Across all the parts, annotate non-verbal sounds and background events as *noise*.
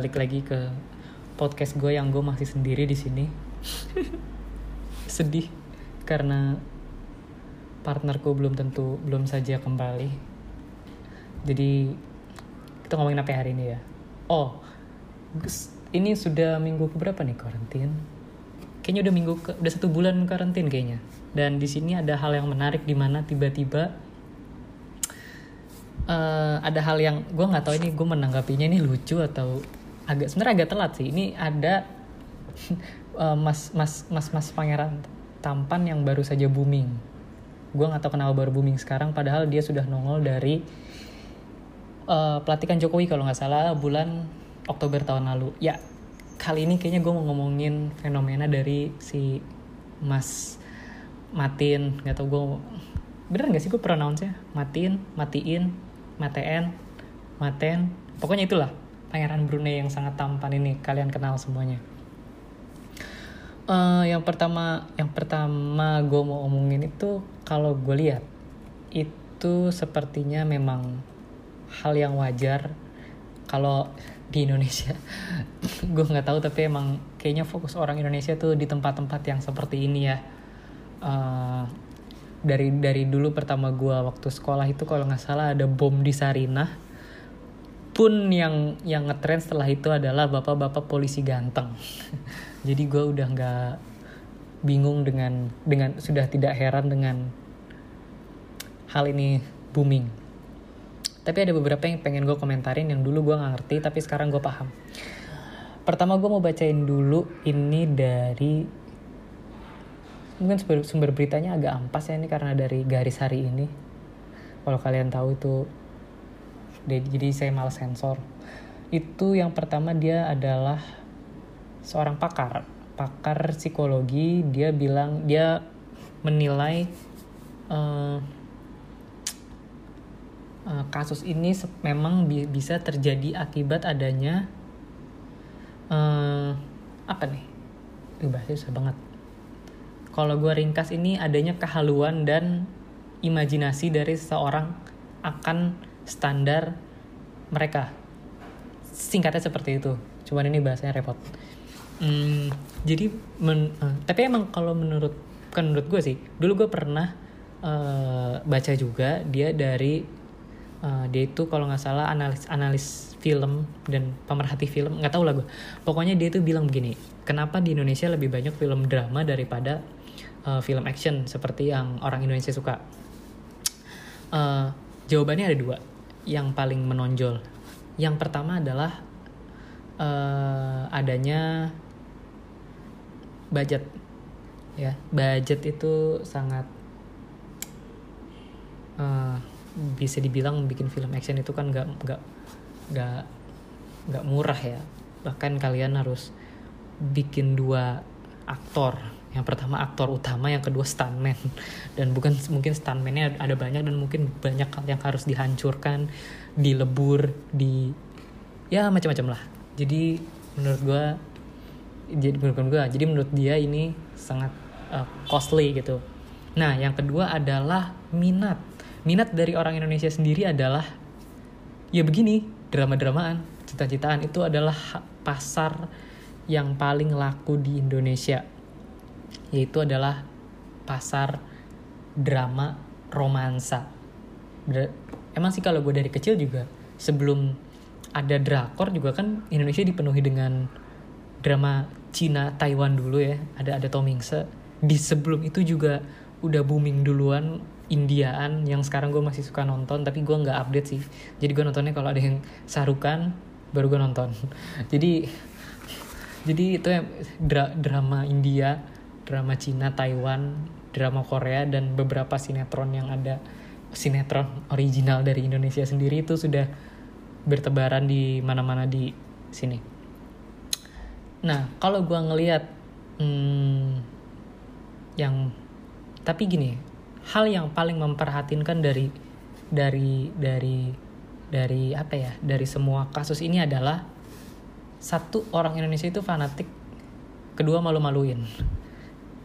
balik lagi ke podcast gue yang gue masih sendiri di sini. *laughs* Sedih karena partnerku belum tentu belum saja kembali. Jadi kita ngomongin apa hari ini ya? Oh, ini sudah minggu berapa nih karantin? Kayaknya udah minggu ke, udah satu bulan karantin kayaknya. Dan di sini ada hal yang menarik di mana tiba-tiba uh, ada hal yang gue nggak tahu ini gue menanggapinya ini lucu atau agak sebenarnya agak telat sih. Ini ada uh, *laughs* mas mas mas mas pangeran tampan yang baru saja booming. Gue nggak tahu kenapa baru booming sekarang padahal dia sudah nongol dari uh, pelatihan Jokowi kalau nggak salah bulan Oktober tahun lalu. Ya kali ini kayaknya gue mau ngomongin fenomena dari si Mas Matin. Nggak tau gue bener nggak sih gue pronounce-nya? Matin matiin Maten, Maten, pokoknya itulah pangeran Brunei yang sangat tampan ini. Kalian kenal semuanya. Uh, yang pertama, yang pertama gue mau omongin itu kalau gue lihat itu sepertinya memang hal yang wajar. Kalau di Indonesia *laughs* gue nggak tahu tapi emang kayaknya fokus orang Indonesia tuh di tempat-tempat yang seperti ini ya. Uh, dari dari dulu pertama gue waktu sekolah itu kalau nggak salah ada bom di Sarinah pun yang yang ngetrend setelah itu adalah bapak-bapak polisi ganteng. *laughs* Jadi gue udah nggak bingung dengan dengan sudah tidak heran dengan hal ini booming. Tapi ada beberapa yang pengen gue komentarin yang dulu gue nggak ngerti tapi sekarang gue paham. Pertama gue mau bacain dulu ini dari mungkin sumber, sumber beritanya agak ampas ya ini karena dari garis hari ini. Kalau kalian tahu itu jadi saya malas sensor. Itu yang pertama dia adalah seorang pakar. Pakar psikologi dia bilang dia menilai uh, uh, kasus ini memang bi bisa terjadi akibat adanya uh, apa nih? Bahasa susah banget. Kalau gue ringkas ini adanya kehaluan dan imajinasi dari seseorang akan standar mereka. Singkatnya seperti itu. Cuman ini bahasanya repot. Hmm, jadi men, uh, tapi emang kalau menurut kan menurut gue sih. Dulu gue pernah uh, baca juga dia dari uh, dia itu kalau nggak salah analis analis film dan pemerhati film. Nggak tahu lah gue pokoknya dia itu bilang begini kenapa di Indonesia lebih banyak film drama daripada uh, film action seperti yang orang Indonesia suka? Uh, jawabannya ada dua yang paling menonjol. Yang pertama adalah uh, adanya budget, ya budget itu sangat uh, bisa dibilang bikin film action itu kan nggak nggak nggak nggak murah ya. Bahkan kalian harus bikin dua aktor yang pertama aktor utama yang kedua stuntman. Dan bukan mungkin stuntmannya ada banyak dan mungkin banyak yang harus dihancurkan dilebur di ya macam-macam lah. Jadi menurut gue jadi menurut gue jadi menurut dia ini sangat uh, costly gitu. Nah yang kedua adalah minat. Minat dari orang Indonesia sendiri adalah ya begini drama-dramaan cita-citaan itu adalah pasar yang paling laku di Indonesia yaitu adalah pasar drama romansa. Emang sih kalau gue dari kecil juga sebelum ada drakor juga kan Indonesia dipenuhi dengan drama Cina Taiwan dulu ya. Ada ada Tom Hanks di sebelum itu juga udah booming duluan Indiaan yang sekarang gue masih suka nonton tapi gue nggak update sih. Jadi gue nontonnya kalau ada yang sarukan baru gue nonton. *laughs* Jadi jadi itu ya dra drama India drama Cina, Taiwan, drama Korea dan beberapa sinetron yang ada sinetron original dari Indonesia sendiri itu sudah bertebaran di mana-mana di sini. Nah, kalau gue ngelihat hmm, yang tapi gini, hal yang paling memperhatinkan dari dari dari dari apa ya dari semua kasus ini adalah satu orang Indonesia itu fanatik, kedua malu-maluin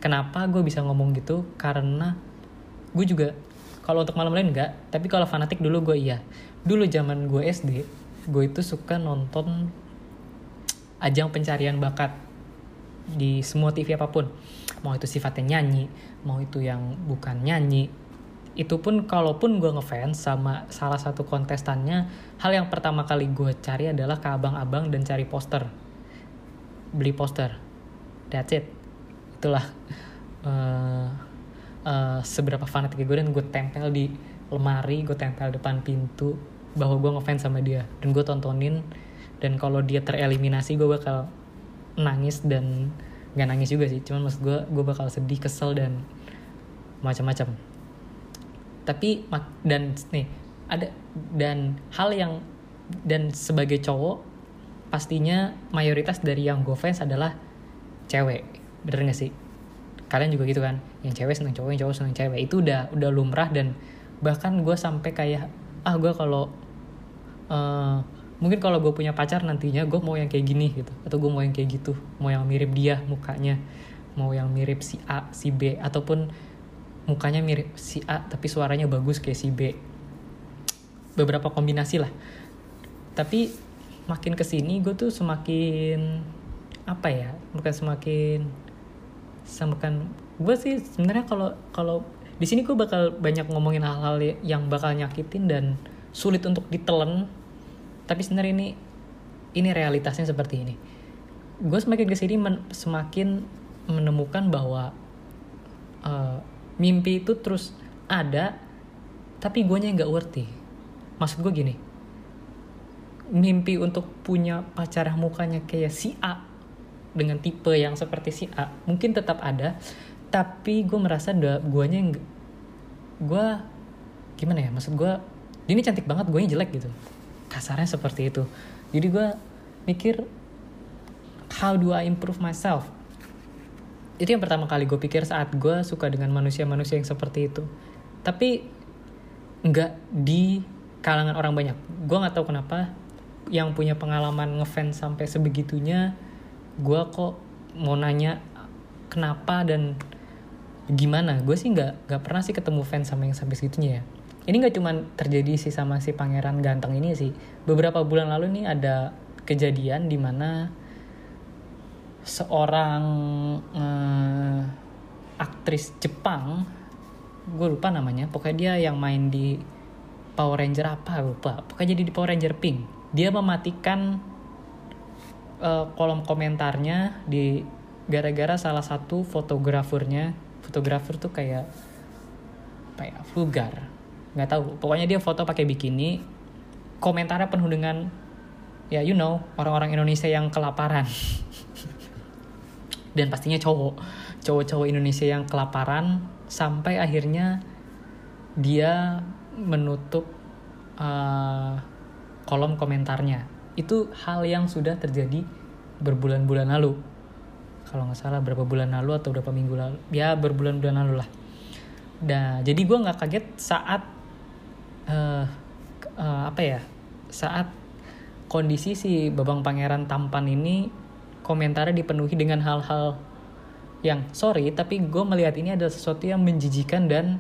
kenapa gue bisa ngomong gitu? Karena gue juga kalau untuk malam lain enggak tapi kalau fanatik dulu gue iya. Dulu zaman gue SD gue itu suka nonton ajang pencarian bakat di semua TV apa pun. Mau itu sifatnya nyanyi mau itu yang bukan nyanyi. Itu pun kalaupun gue ngefans sama salah satu kontestannya hal yang pertama kali gue cari adalah ke abang-abang dan cari poster. Beli poster. That's it itulah uh, uh, seberapa fanatik gue dan gue tempel di lemari gue tempel depan pintu bahwa gue ngefans sama dia. Dan gue tontonin dan kalau dia tereliminasi gue bakal nangis dan nggak nangis juga sih. Cuman maksud gue gue bakal sedih kesel dan macam-macam. Tapi dan nih ada dan hal yang dan sebagai cowok pastinya mayoritas dari yang gue fans adalah cewek bener gak sih? Kalian juga gitu kan? Yang cewek seneng cowok yang cowok seneng cewek. Itu udah udah lumrah dan bahkan gue sampai kayak ah gue kalau uh, mungkin kalau gue punya pacar nantinya gue mau yang kayak gini gitu. Atau gue mau yang kayak gitu. Mau yang mirip dia mukanya. Mau yang mirip si A si B. Ataupun mukanya mirip si A tapi suaranya bagus kayak si B. Beberapa kombinasi lah. Tapi makin ke sini gue tuh semakin apa ya bukan semakin semakin gue sih sebenarnya kalau kalau di sini gue bakal banyak ngomongin hal-hal yang bakal nyakitin dan sulit untuk ditelan. Tapi sebenarnya ini ini realitasnya seperti ini. Gue semakin ke sini men, semakin menemukan bahwa uh, mimpi itu terus ada tapi gue nya nggak worthy maksud gue gini mimpi untuk punya pacar mukanya kayak si A dengan tipe yang seperti si A mungkin tetap ada tapi gue merasa guanya gue gimana ya maksud gue ini cantik banget gue jelek gitu. Kasarnya seperti itu. Jadi gue mikir how do I improve myself? Itu yang pertama kali gue pikir saat gue suka dengan manusia-manusia yang seperti itu. Tapi nggak di kalangan orang banyak. Gue nggak tahu kenapa yang punya pengalaman ngefans sampai sebegitunya gue kok mau nanya kenapa dan gimana. Gue sih nggak nggak pernah sih ketemu fans sama yang sampai segitunya ya. Ini nggak cuma terjadi sih sama si pangeran ganteng ini sih. Beberapa bulan lalu nih ada kejadian di mana seorang uh, aktris Jepang gue lupa namanya pokoknya dia yang main di Power Ranger apa lupa. Pokoknya jadi di Power Ranger Pink. Dia mematikan uh, kolom komentarnya di gara-gara salah satu fotografernya. Fotografer tuh kayak apa ya vulgar. Nggak tahu. Pokoknya dia foto pakai bikini komentarnya penuh dengan ya you know orang-orang Indonesia yang kelaparan. *laughs* Dan pastinya cowok. Cowok-cowok Indonesia yang kelaparan sampai akhirnya dia menutup uh, kolom komentarnya itu hal yang sudah terjadi berbulan-bulan lalu. Kalau nggak salah berapa bulan lalu atau berapa minggu lalu. Ya berbulan-bulan lalu lah. Nah jadi gue nggak kaget saat uh, uh, apa ya saat kondisi si babang pangeran tampan ini komentarnya dipenuhi dengan hal-hal yang sorry tapi gue melihat ini adalah sesuatu yang menjijikan dan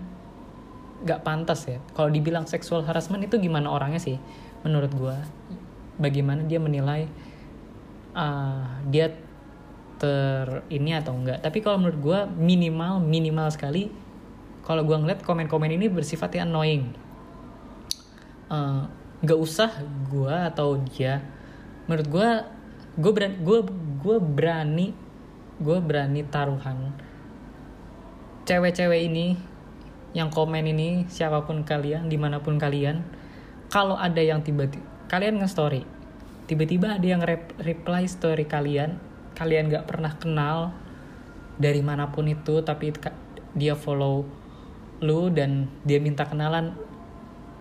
gak pantas ya. Kalau dibilang seksual harassment itu gimana orangnya sih menurut gue bagaimana dia menilai uh, dia ter ini atau enggak. Tapi kalau menurut gue minimal minimal sekali kalau gue ngeliat komen-komen ini bersifatnya annoying. Uh, gak usah gue atau dia menurut gue gue berani gue gue berani gue berani taruhan cewek-cewek ini yang komen ini siapa pun kalian di mana pun kalian kalau ada yang tiba-tiba kalian nge-story. Tiba-tiba ada yang rep reply story kalian. Kalian gak pernah kenal dari mana pun itu tapi dia follow lu dan dia minta kenalan.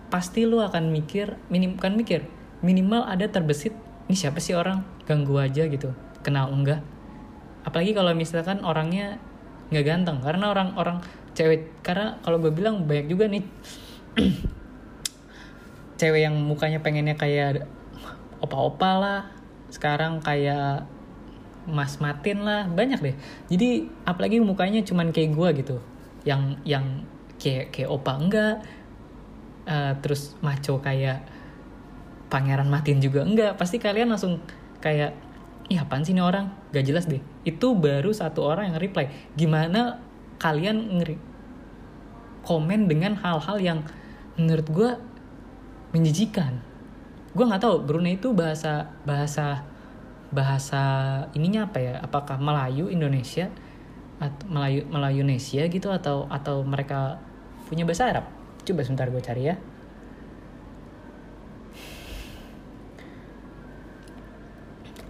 Pasti lu akan mikir minim kan mikir minimal ada terbesit ini siapa sih orang? Ganggu aja gitu. Kenal enggak? Apalagi kalau misalkan orangnya nggak ganteng. Karena orang-orang cewek karena kalau gue bilang banyak juga nih *clears throat* cewek yang mukanya pengennya kayak opa-opa lah sekarang kayak mas matin lah banyak deh. Jadi apalagi mukanya cuman kayak gue gitu. Yang yang kayak kayak opa enggak. Uh, terus maco kayak pangeran matin juga enggak. Pasti kalian langsung kayak ih apaan sih ini orang? Gak jelas deh. Itu baru satu orang yang reply. Gimana kalian ngeri komen dengan hal-hal yang menurut gue menjijikan gue nggak tahu Brunei itu bahasa bahasa bahasa ininya apa ya apakah Melayu Indonesia atau Melayu Melayu Indonesia gitu atau atau mereka punya bahasa Arab coba sebentar gue cari ya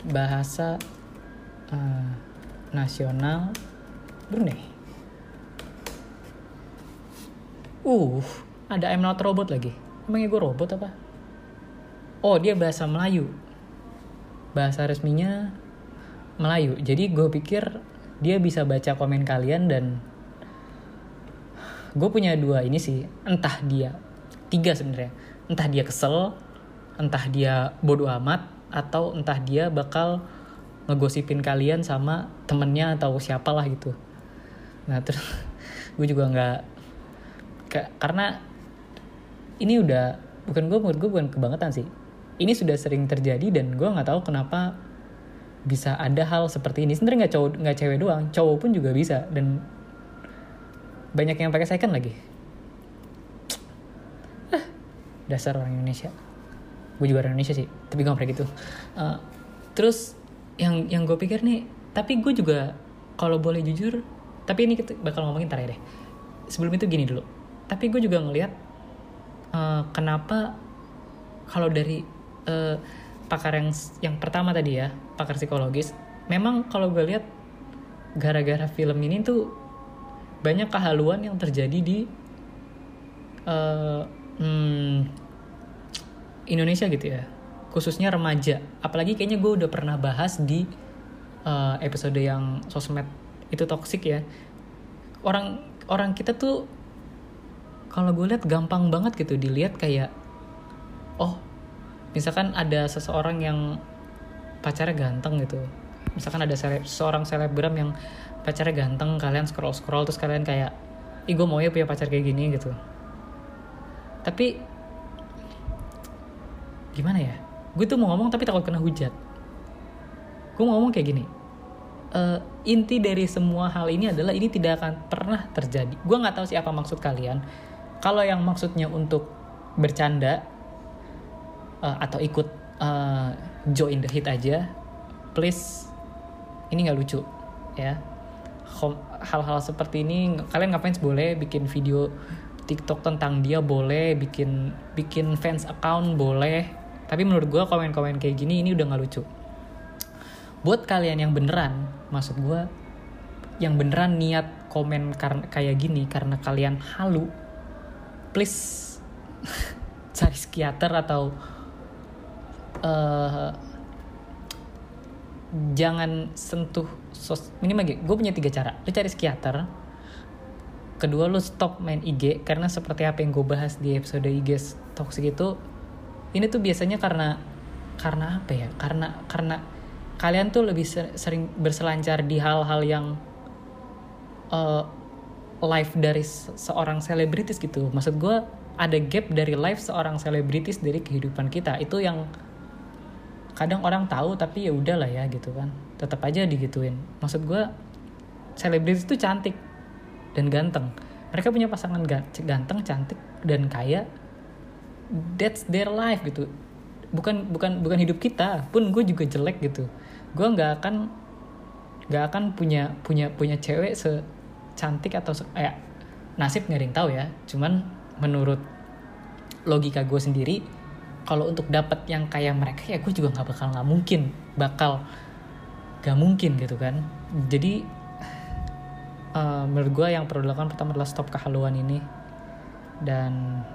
bahasa uh, nasional Brunei. Uh, ada I'm not robot lagi. Emangnya gue robot apa? Oh, dia bahasa Melayu. Bahasa resminya Melayu. Jadi gue pikir dia bisa baca komen kalian dan gue punya dua ini sih. Entah dia tiga sebenarnya. Entah dia kesel, entah dia bodoh amat, atau entah dia bakal ngegosipin kalian sama temennya atau siapalah gitu nah terus *laughs* gue juga nggak karena ini udah bukan gue menurut gue bukan kebangetan sih. Ini sudah sering terjadi dan gue nggak tahu kenapa bisa ada hal seperti ini. Sebenarnya nggak cowok nggak cewek doang cowok pun juga bisa dan banyak yang pakai second lagi. Ah, dasar orang Indonesia. Gue juga orang Indonesia sih tapi gue gak pernah gitu. Uh, terus yang yang gue pikir nih tapi gue juga kalau boleh jujur tapi ini kita bakal ngomongin ntar ya deh. Sebelum itu gini dulu. Tapi gue juga ngelihat uh, kenapa kalau dari uh, pakar yang yang pertama tadi ya pakar psikologis memang kalau gue lihat gara-gara film ini tuh banyak kehaluan yang terjadi di uh, hmm, Indonesia gitu ya. Khususnya remaja. Apalagi kayaknya gue udah pernah bahas di uh, episode yang sosmed itu toksik ya. Orang orang kita tuh kalau gue lihat gampang banget gitu dilihat kayak oh misalkan ada seseorang yang pacarnya ganteng gitu. Misalkan ada seleb, seorang selebgram yang pacarnya ganteng kalian scroll scroll terus kalian kayak ih gue mau ya punya pacar kayak gini gitu. Tapi gimana ya? Gue tuh mau ngomong tapi takut kena hujat. Gue mau ngomong kayak gini uh, inti dari semua hal ini adalah ini tidak akan pernah terjadi. Gue nggak tahu siapa maksud kalian kalau yang maksudnya untuk bercanda uh, atau ikut uh, join the hit aja please ini nggak lucu ya. Hal-hal seperti ini kalian ngapain? Boleh bikin video TikTok tentang dia boleh bikin bikin fans account boleh. Tapi menurut gue komen-komen kayak gini ini udah gak lucu. Buat kalian yang beneran maksud gue yang beneran niat komen karena kayak gini karena kalian halu please. Cari psikiater atau uh, jangan sentuh sos ini lagi gue punya tiga cara. Lu cari psikiater kedua lu stop main IG karena seperti apa yang gue bahas di episode IG toxic itu ini tuh biasanya karena karena apa ya? Karena karena kalian tuh lebih sering berselancar di hal-hal yang uh, live dari seorang selebritis gitu. Maksud gue ada gap dari live seorang selebritis dari kehidupan kita. Itu yang kadang orang tahu tapi ya udahlah ya gitu kan. Tetap aja digituin. Maksud gue selebritis itu cantik dan ganteng. Mereka punya pasangan ganteng cantik dan kaya. That's their life gitu. Bukan bukan bukan hidup kita pun gue juga jelek gitu. Gue nggak akan nggak akan punya punya punya cewek secantik atau se eh, nasib nggak ada yang tahu ya. Cuman menurut logika gue sendiri kalau untuk dapat yang kayak mereka ya gue juga nggak bakal nggak mungkin bakal gak mungkin gitu kan. Jadi uh, menurut gue yang perlu dilakukan pertama adalah stop kehaluan ini. Dan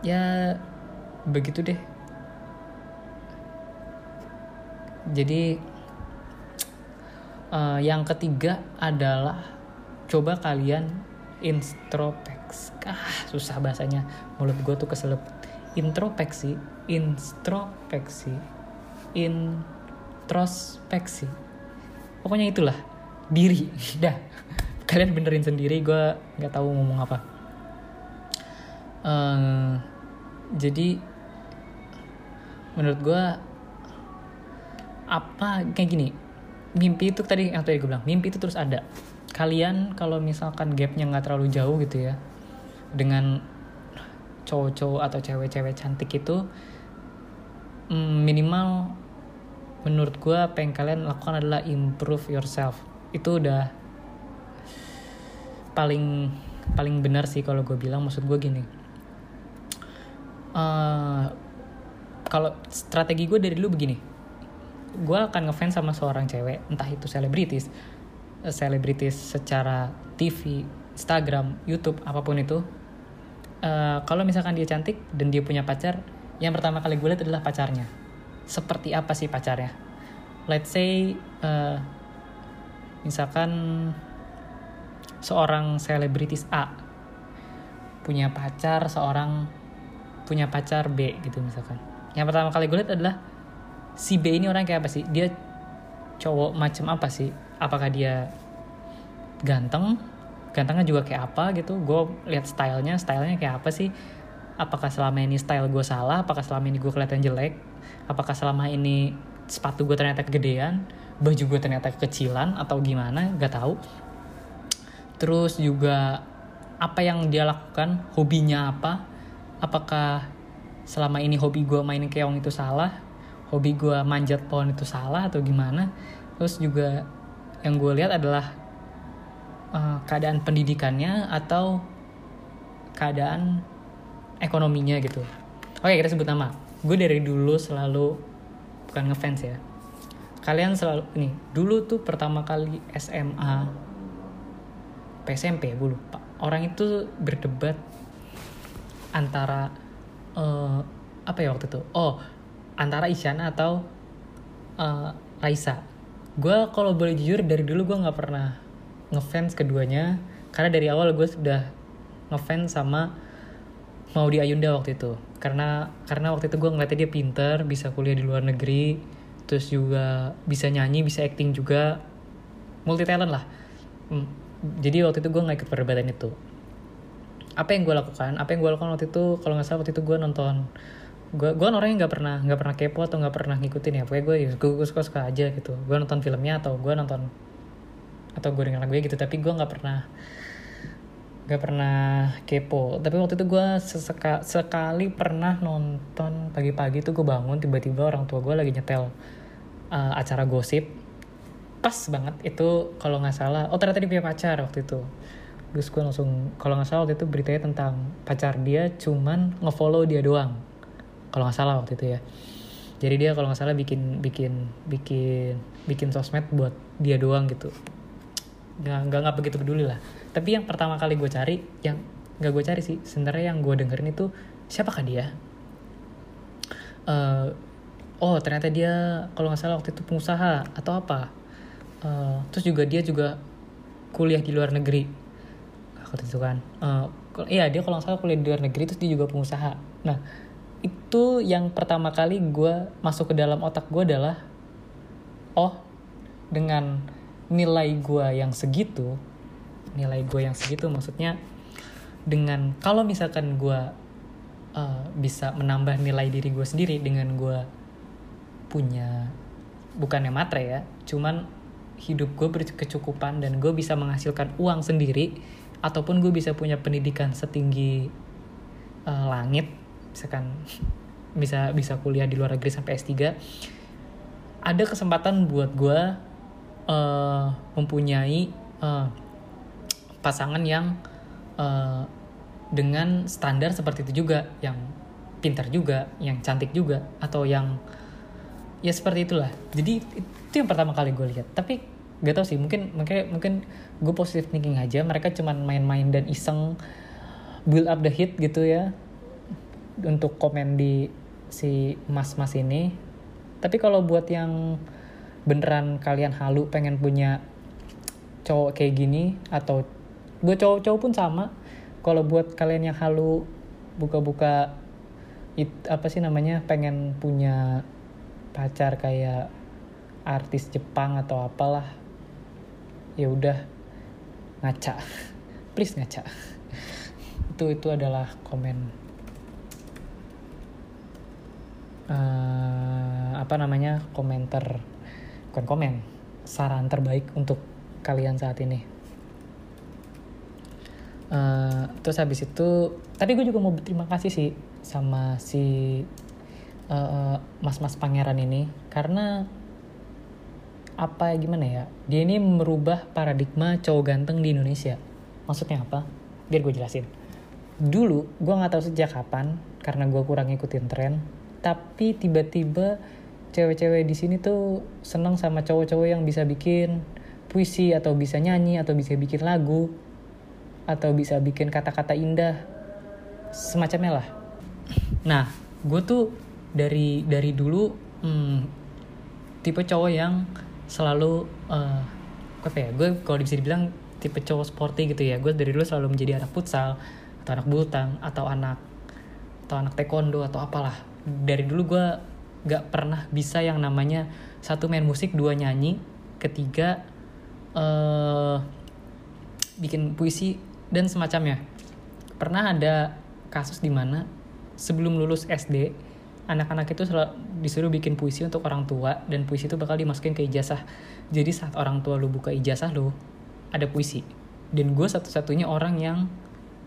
ya begitu deh. Jadi uh, yang ketiga adalah coba kalian introspeksi ah susah bahasanya. Mulut gue tuh keselip introspeksi introspeksi introspeksi. Pokoknya itulah diri. *laughs* Dah kalian benerin sendiri gue nggak tahu ngomong apa. Uh, jadi menurut gue apa kayak gini mimpi itu tadi yang tadi gue bilang mimpi itu terus ada. Kalian kalau misalkan gapnya nggak terlalu jauh gitu ya dengan cowok-cowok atau cewek-cewek cantik itu mm, minimal menurut gue apa yang kalian lakukan adalah improve yourself. Itu udah paling paling benar sih kalau gue bilang. Maksud gue gini uh, kalau strategi gue dari dulu begini gue akan ngefans sama seorang cewek entah itu selebritis eh, selebritis secara TV Instagram YouTube apa pun itu. Uh, kalau misalkan dia cantik dan dia punya pacar yang pertama kali gue lihat adalah pacarnya. Seperti apa sih pacarnya? Let's say uh, misalkan seorang selebritis A punya pacar seorang punya pacar B gitu misalkan. Yang pertama kali gue lihat adalah si B ini orang kayak apa sih? Dia cowok macam apa sih? Apakah dia ganteng? Gantengnya juga kayak apa gitu? Gue lihat stylenya stylenya kayak apa sih? Apakah selama ini style gue salah? Apakah selama ini gue kelihatan jelek? Apakah selama ini sepatu gue ternyata kegedean? Baju gue ternyata kekecilan? Atau gimana? Gak tahu. Terus juga apa yang dia lakukan? Hobinya apa? Apakah selama ini hobi gue mainin keong itu salah hobi gue manjat pohon itu salah atau gimana. Terus juga yang gue lihat adalah uh, keadaan pendidikannya atau keadaan ekonominya gitu. Oke kita sebut nama. Gue dari dulu selalu bukan ngefans ya. Kalian selalu nih dulu tuh pertama kali SMA PSMP ya gue lupa. Orang itu berdebat antara uh, apa ya waktu itu? Oh antara Isyana atau uh, Raisa. Gue kalau boleh jujur dari dulu gue nggak pernah ngefans keduanya. Karena dari awal gue sudah ngefans sama Maudi Ayunda waktu itu. Karena karena waktu itu gue ngeliatnya dia pinter bisa kuliah di luar negeri terus juga bisa nyanyi bisa acting juga. Multi talent lah jadi waktu itu gue nggak ikut perdebatan itu. Apa yang gue lakukan apa yang gue lakukan waktu itu kalau nggak salah waktu itu gue nonton gue gue orangnya nggak pernah nggak pernah kepo atau nggak pernah ngikutin ya. Pokoknya gue gue, gue suka suka aja gitu. Gue nonton filmnya atau gue nonton atau gue denger lagunya gitu. Tapi gue nggak pernah nggak pernah kepo. Tapi waktu itu gue seseka, sekali pernah nonton pagi-pagi tuh gue bangun tiba-tiba orang tua gue lagi nyetel uh, acara gosip. Pas banget itu kalau nggak salah. Oh ternyata dia punya pacar waktu itu. Terus gue langsung kalau nggak salah waktu itu beritanya tentang pacar dia cuman ngefollow dia doang kalau nggak salah waktu itu ya. Jadi dia kalau nggak salah bikin bikin bikin bikin sosmed buat dia doang gitu. Nggak nggak nggak begitu peduli lah. Tapi yang pertama kali gue cari yang nggak gue cari sih sebenarnya yang gue dengerin itu siapakah dia? Uh, oh ternyata dia kalau nggak salah waktu itu pengusaha atau apa. Uh, terus juga dia juga kuliah di luar negeri. Waktu itu kan. Uh, iya dia kalau nggak salah kuliah di luar negeri terus dia juga pengusaha. Nah itu yang pertama kali gue masuk ke dalam otak gue adalah oh dengan nilai gue yang segitu nilai gue yang segitu maksudnya dengan kalau misalkan gue uh, bisa menambah nilai diri gue sendiri dengan gue punya bukannya matre ya cuman hidup gue berkecukupan dan gue bisa menghasilkan uang sendiri ataupun gue bisa punya pendidikan setinggi uh, langit misalkan *laughs* bisa bisa kuliah di luar negeri sampai S3 ada kesempatan buat gue uh, mempunyai uh, pasangan yang uh, dengan standar seperti itu juga yang pintar juga yang cantik juga atau yang ya seperti itulah. Jadi itu yang pertama kali gue lihat. Tapi gak tau sih mungkin mungkin mungkin gue positive thinking aja mereka cuman main-main dan iseng build up the hit gitu ya untuk komen di si mas-mas ini. Tapi kalau buat yang beneran kalian halu pengen punya cowok kayak gini atau buat cowok-cowok pun sama. Kalau buat kalian yang halu buka-buka apa sih namanya pengen punya pacar kayak artis Jepang atau apalah ya udah ngaca. *laughs* Please ngaca. *laughs* Itu itu adalah komen uh, apa namanya komentar bukan komen saran terbaik untuk kalian saat ini. Uh, terus habis itu tapi gue juga mau berterima kasih sih sama si uh, mas-mas pangeran ini karena apa gimana ya dia ini merubah paradigma cowok ganteng di Indonesia. Maksudnya apa? Biar gue jelasin. Dulu gue nggak tahu sejak kapan karena gue kurang ngikutin tren tapi tiba-tiba cewek-cewek di sini tuh seneng sama cowok-cowok yang bisa bikin puisi atau bisa nyanyi atau bisa bikin lagu atau bisa bikin kata-kata indah semacamnya lah. Nah gue tuh dari dari dulu hmm, tipe cowok yang selalu uh, apa ya gue kalau bisa dibilang tipe cowok sporty gitu ya. Gue dari dulu selalu menjadi anak futsal atau anak bulu atau anak atau anak taekwondo atau apalah dari dulu gue gak pernah bisa yang namanya satu main musik dua nyanyi ketiga uh, bikin puisi dan semacamnya. Pernah ada kasus di mana sebelum lulus SD, anak-anak itu disuruh bikin puisi untuk orang tua dan puisi itu bakal dimasukin ke ijazah. Jadi saat orang tua lu buka ijazah lu, ada puisi. Dan gue satu-satunya orang yang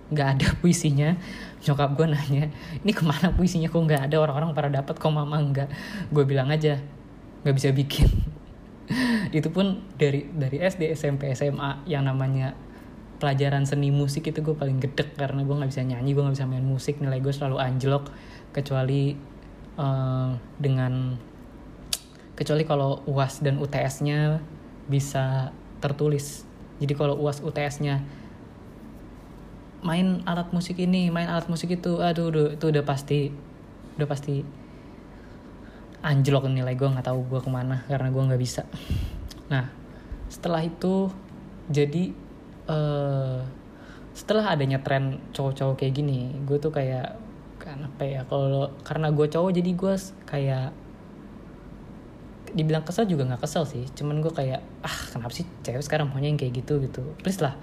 nggak ada *laughs* puisinya. Nyokap gue nanya, ini ke mana puisinya kok nggak ada orang-orang pada dapat kok mama nggak? Gue bilang aja nggak bisa bikin. *laughs* itu pun dari dari SD SMP SMA yang namanya pelajaran seni musik itu gue paling gedek karena gue nggak bisa nyanyi gue nggak bisa main musik nilai gue selalu anjlok kecuali uh, dengan kecuali kalau uas dan UTS-nya bisa tertulis jadi kalau uas UTS-nya main alat musik ini main alat musik itu. Aduh udah, itu udah pasti udah pasti anjlok nilai gue nggak tahu gue ke mana karena gue nggak bisa. Nah setelah itu jadi uh, setelah adanya tren cowok-cowok kayak gini gue tuh kayak kan apa ya kalau karena gue cowok jadi gue kayak dibilang kesel juga nggak kesel sih. Cuman gue kayak ah kenapa sih cewek sekarang maunya yang kayak gitu? Gitu. Please lah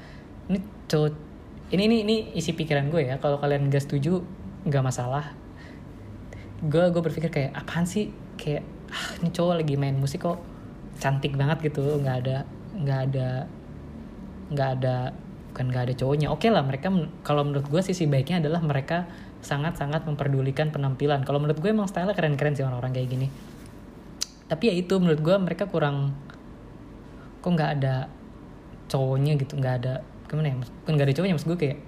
ini cowok ini ini ini isi pikiran gue ya. Kalau kalian gak setuju nggak masalah. Gue gue berpikir kayak apaan sih? Kayak ah ini cowok lagi main musik kok cantik banget gitu. Nggak ada nggak ada nggak ada bukan nggak ada cowoknya. Oke okay lah mereka kalau menurut gue sisi baiknya adalah mereka sangat-sangat memperdulikan penampilan. Kalau menurut gue emang style keren-keren sih orang-orang kayak gini. Tapi ya itu menurut gue mereka kurang kok nggak ada cowoknya gitu nggak ada gimana ya? Kan nggak ada cowoknya maksud gue kayak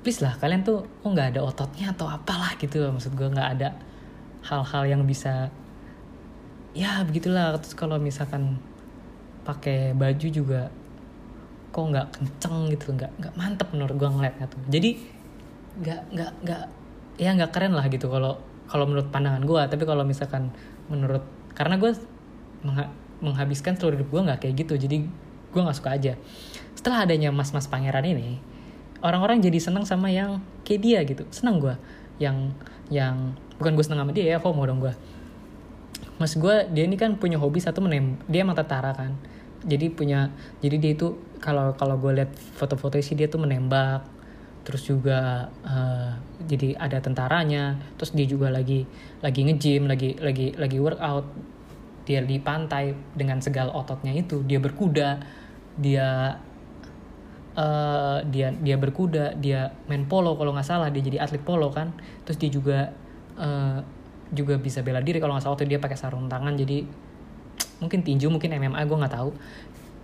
please lah kalian tuh kok nggak ada ototnya atau apalah gitu maksud gue nggak ada hal-hal yang bisa ya begitulah. Terus kalau misalkan pakai baju juga kok nggak kenceng gitu nggak nggak mantep menurut gue ngeliatnya tuh. Jadi nggak nggak nggak ya nggak keren lah gitu kalau kalau menurut pandangan gue. Tapi kalau misalkan menurut karena gue mengha menghabiskan seluruh hidup gue nggak kayak gitu. Jadi gue nggak suka aja setelah adanya mas-mas pangeran ini orang-orang jadi senang sama yang kayak dia gitu. Senang gue yang yang bukan gue senang sama dia ya mau dong gue mas gue dia ini kan punya hobi satu menem dia emang tentara kan. Jadi punya jadi dia itu kalau kalau gue lihat foto-foto sih dia tuh menembak terus juga uh, jadi ada tentaranya terus dia juga lagi lagi nge-gym lagi lagi lagi workout. Dia di pantai dengan segala ototnya itu. Dia berkuda dia uh, dia dia berkuda dia main polo kalau nggak salah dia jadi atlet polo kan. Terus dia juga uh, juga bisa bela diri kalau nggak salah waktu dia pakai sarung tangan. Jadi mungkin tinju mungkin MMA gue nggak tahu.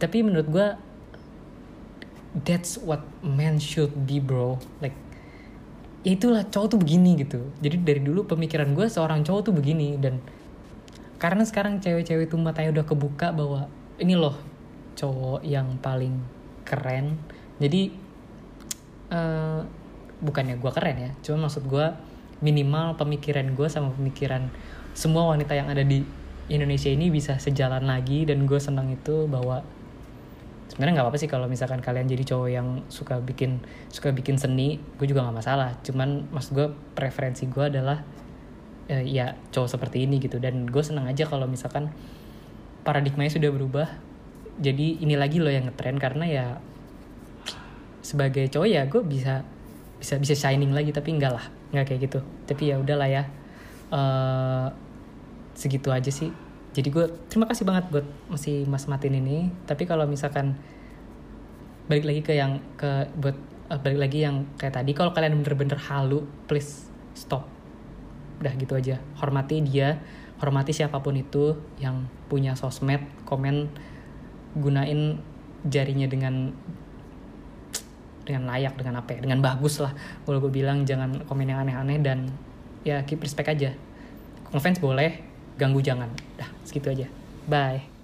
Tapi menurut gue that's what man should be bro. Like ya itulah cowok tuh begini gitu. Jadi dari dulu pemikiran gue seorang cowok tuh begini. Dan karena sekarang cewek-cewek itu matanya udah kebuka bahwa ini loh cowok yang paling keren. Jadi uh, bukannya gue keren ya cuma maksud gue minimal pemikiran gue sama pemikiran semua wanita yang ada di Indonesia ini bisa sejalan lagi dan gue senang itu bahwa sebenarnya nggak apa-apa sih kalau misalkan kalian jadi cowok yang suka bikin suka bikin seni gue juga nggak masalah. Cuman maksud gue preferensi gue adalah uh, ya cowok seperti ini gitu. Dan gue senang aja kalau misalkan paradigmanya sudah berubah jadi ini lagi loh yang ngetren karena ya sebagai cowok ya gue bisa bisa bisa shining lagi tapi enggak lah nggak kayak gitu. Tapi ya udahlah ya uh, segitu aja sih. Jadi gue terima kasih banget buat masih mas matin ini. Tapi kalau misalkan balik lagi ke yang ke buat uh, balik lagi yang kayak tadi kalau kalian bener-bener halu please stop. Udah gitu aja. Hormati dia hormati siapa pun itu yang punya sosmed komen gunain jarinya dengan dengan layak dengan apa ya dengan bagus lah. Kalau gue bilang jangan komen yang aneh-aneh dan ya keep respect aja. Ngefans boleh ganggu jangan. Dah segitu aja. Bye